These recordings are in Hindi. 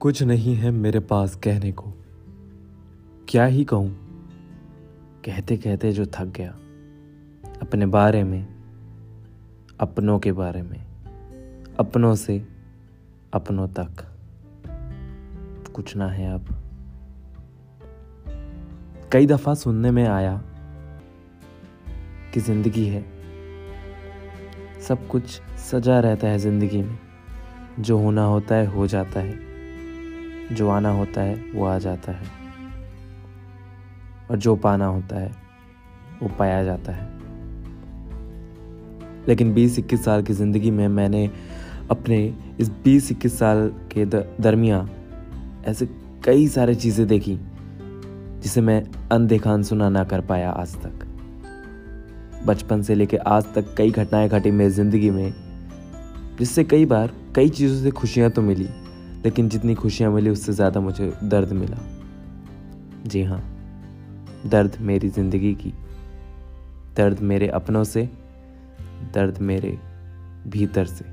कुछ नहीं है मेरे पास कहने को। क्या ही कहूँ? कहते कहते जो थक गया, अपने बारे में, अपनों के बारे में, अपनों से, अपनों तक। कुछ ना है अब। कई दफ़ा सुनने में आया कि ज़िंदगी है, सब कुछ सजा रहता है ज़िंदगी में। जो होना होता है, हो जाता है। जो आना होता है, वो आ जाता है। और जो पाना होता है, वो पाया जाता है। लेकिन 20-21 साल की ज़िंदगी में मैंने अपने इस 20-21 साल के दरमिया ऐसे कई सारे चीज़ें देखी, जिसे मैं अनदेखा, अनसुना ना कर पाया आज तक। बचपन से लेकर आज तक कई घटनाएँ घटी मेरी ज़िंदगी में, जिससे कई बार कई चीज़ों से खुशियाँ तो मिली। लेकिन जितनी खुशियाँ मिली उससे ज़्यादा मुझे दर्द मिला। जी हाँ दर्द मेरी ज़िंदगी की, दर्द मेरे अपनों से, दर्द मेरे भीतर से।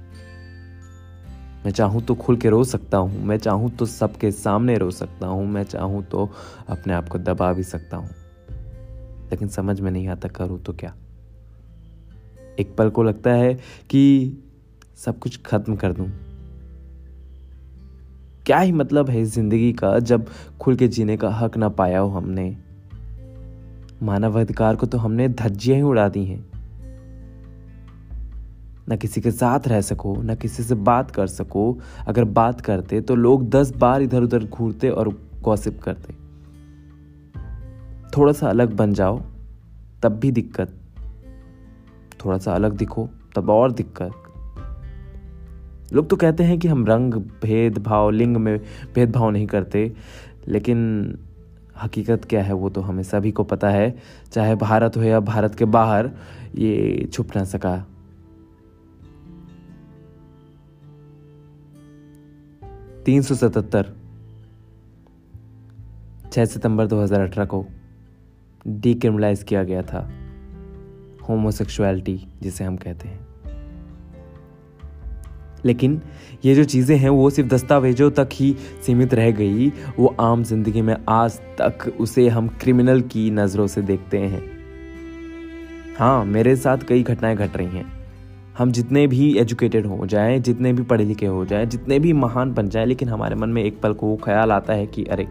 मैं चाहूँ तो खुल के रो सकता हूँ, मैं चाहूँ तो सबके सामने रो सकता हूँ, मैं चाहूँ तो अपने आप को दबा भी सकता हूँ। लेकिन समझ में नहीं आता करूँ तो क्या? एक पल को लगता है कि सब कुछ खत्म कर दूँ। क्या ही मतलब है ज़िंदगी का जब खुल के जीने का हक ना पाया हो हमने? मानव अधिकार को तो हमने धज्जियाँ ही उड़ा दी हैं। न किसी के साथ रह सको, न किसी से बात कर सको। अगर बात करते तो लोग दस बार इधर उधर घूरते और गॉसिप करते। थोड़ा सा अलग बन जाओ, तब भी दिक्कत। थोड़ा सा अलग दिखो, तब और दिक्कत। लोग तो कहते हैं कि हम रंग भेदभाव लिंग में भेदभाव नहीं करते, लेकिन हकीकत क्या है वो तो हमें सभी को पता है, चाहे भारत हो या भारत के बाहर, ये छुप ना सका। तीन सौ सतहत्तर, छह सितंबर 2018 को डीक्रिमिनलाइज किया गया था होमोसेक्सुअलिटी जिसे हम कहते हैं। लेकिन ये जो चीज़ें हैं, वो सिर्फ़ दस्तावेजों तक ही सीमित रह गई। वो आम ज़िंदगी में आज तक उसे हम क्रिमिनल की नज़रों से देखते हैं। हाँ मेरे साथ कई घटनाएँ घट रही हैं। हम जितने भी एजुकेटेड हो जाएँ, जितने भी पढ़े लिखे हो जाएँ, जितने भी महान बन जाएँ, लेकिन हमारे मन में एक पल को वो ख्याल आता है कि, अरे,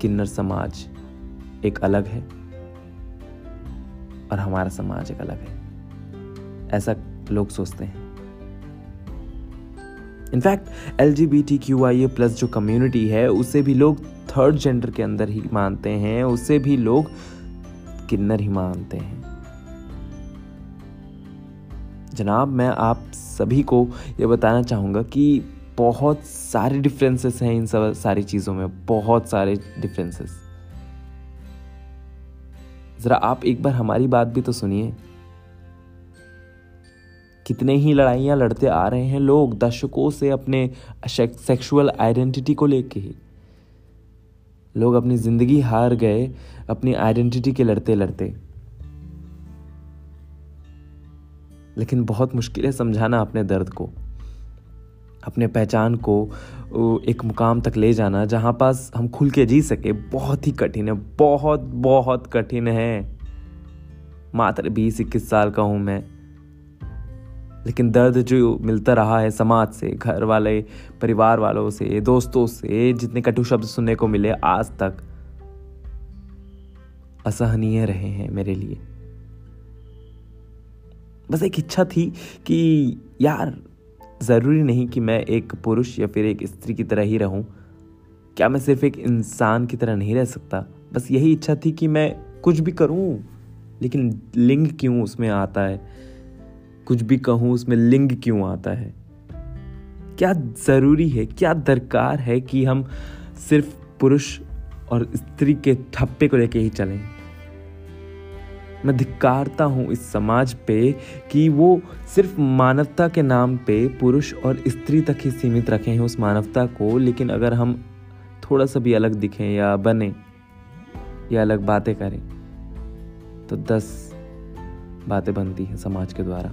किन्नर समाज एक अलग है और हमारा समाज एक अलग है। ऐसा लोग सोचते हैं। In fact L G B T Q I A plus जो कम्युनिटी है, उसे भी लोग थर्ड जेंडर के अंदर ही मानते हैं, उसे भी लोग किन्नर ही मानते हैं। जनाब, मैं आप सभी को ये बताना चाहूँगा कि बहुत सारे डिफरेंसेस हैं इन सब सारी चीज़ों में, बहुत सारे डिफरेंसेस ज़रा आप एक बार हमारी बात भी तो सुनिए। कितने ही लड़ाइयाँ लड़ते आ रहे हैं लोग दशकों से अपने सेक्सुअल आइडेंटिटी को लेके। लोग अपनी ज़िंदगी हार गए, अपनी आइडेंटिटी के लड़ते लड़ते। लेकिन बहुत मुश्किल है समझाना अपने दर्द को, अपने पहचान को एक मुकाम तक ले जाना जहाँ पास हम खुल के जी सके। बहुत ही कठिन है, बहुत बहुत कठिन है। मात्र बीस इक्कीस साल का हूँ मैं। लेकिन दर्द जो मिलता रहा है समाज से, घर वाले, परिवार वालों से, दोस्तों से, जितने कटु शब्द सुनने को मिले आज तक, असहनीय रहे हैं मेरे लिए। बस एक इच्छा थी कि यार, ज़रूरी नहीं कि मैं एक पुरुष या फिर एक स्त्री की तरह ही रहूँ। क्या मैं सिर्फ़ एक इंसान की तरह नहीं रह सकता? बस यही इच्छा थी कि मैं कुछ भी करूँ, लेकिन लिंग क्यों उसमें आता है? कुछ भी कहूँ, उसमें लिंग क्यों आता है? क्या ज़रूरी है, क्या दरकार है कि हम सिर्फ़ पुरुष और स्त्री के ठप्पे को लेके ही चलें? मैं धिक्कारता हूँ इस समाज पे कि वो सिर्फ़ मानवता के नाम पे पुरुष और स्त्री तक ही सीमित रखे हैं उस मानवता को, लेकिन अगर हम थोड़ा सा भी अलग दिखें या बने या अलग बातें करें तो दस बातें बनती हैं समाज के द्वारा।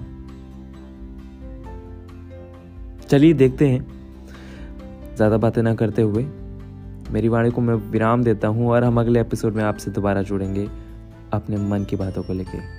चलिए देखते हैं। ज़्यादा बातें ना करते हुए, मेरी वाणी को मैं विराम देता हूँ और हम अगले एपिसोड में आपसे दोबारा जुड़ेंगे अपने मन की बातों को लेकर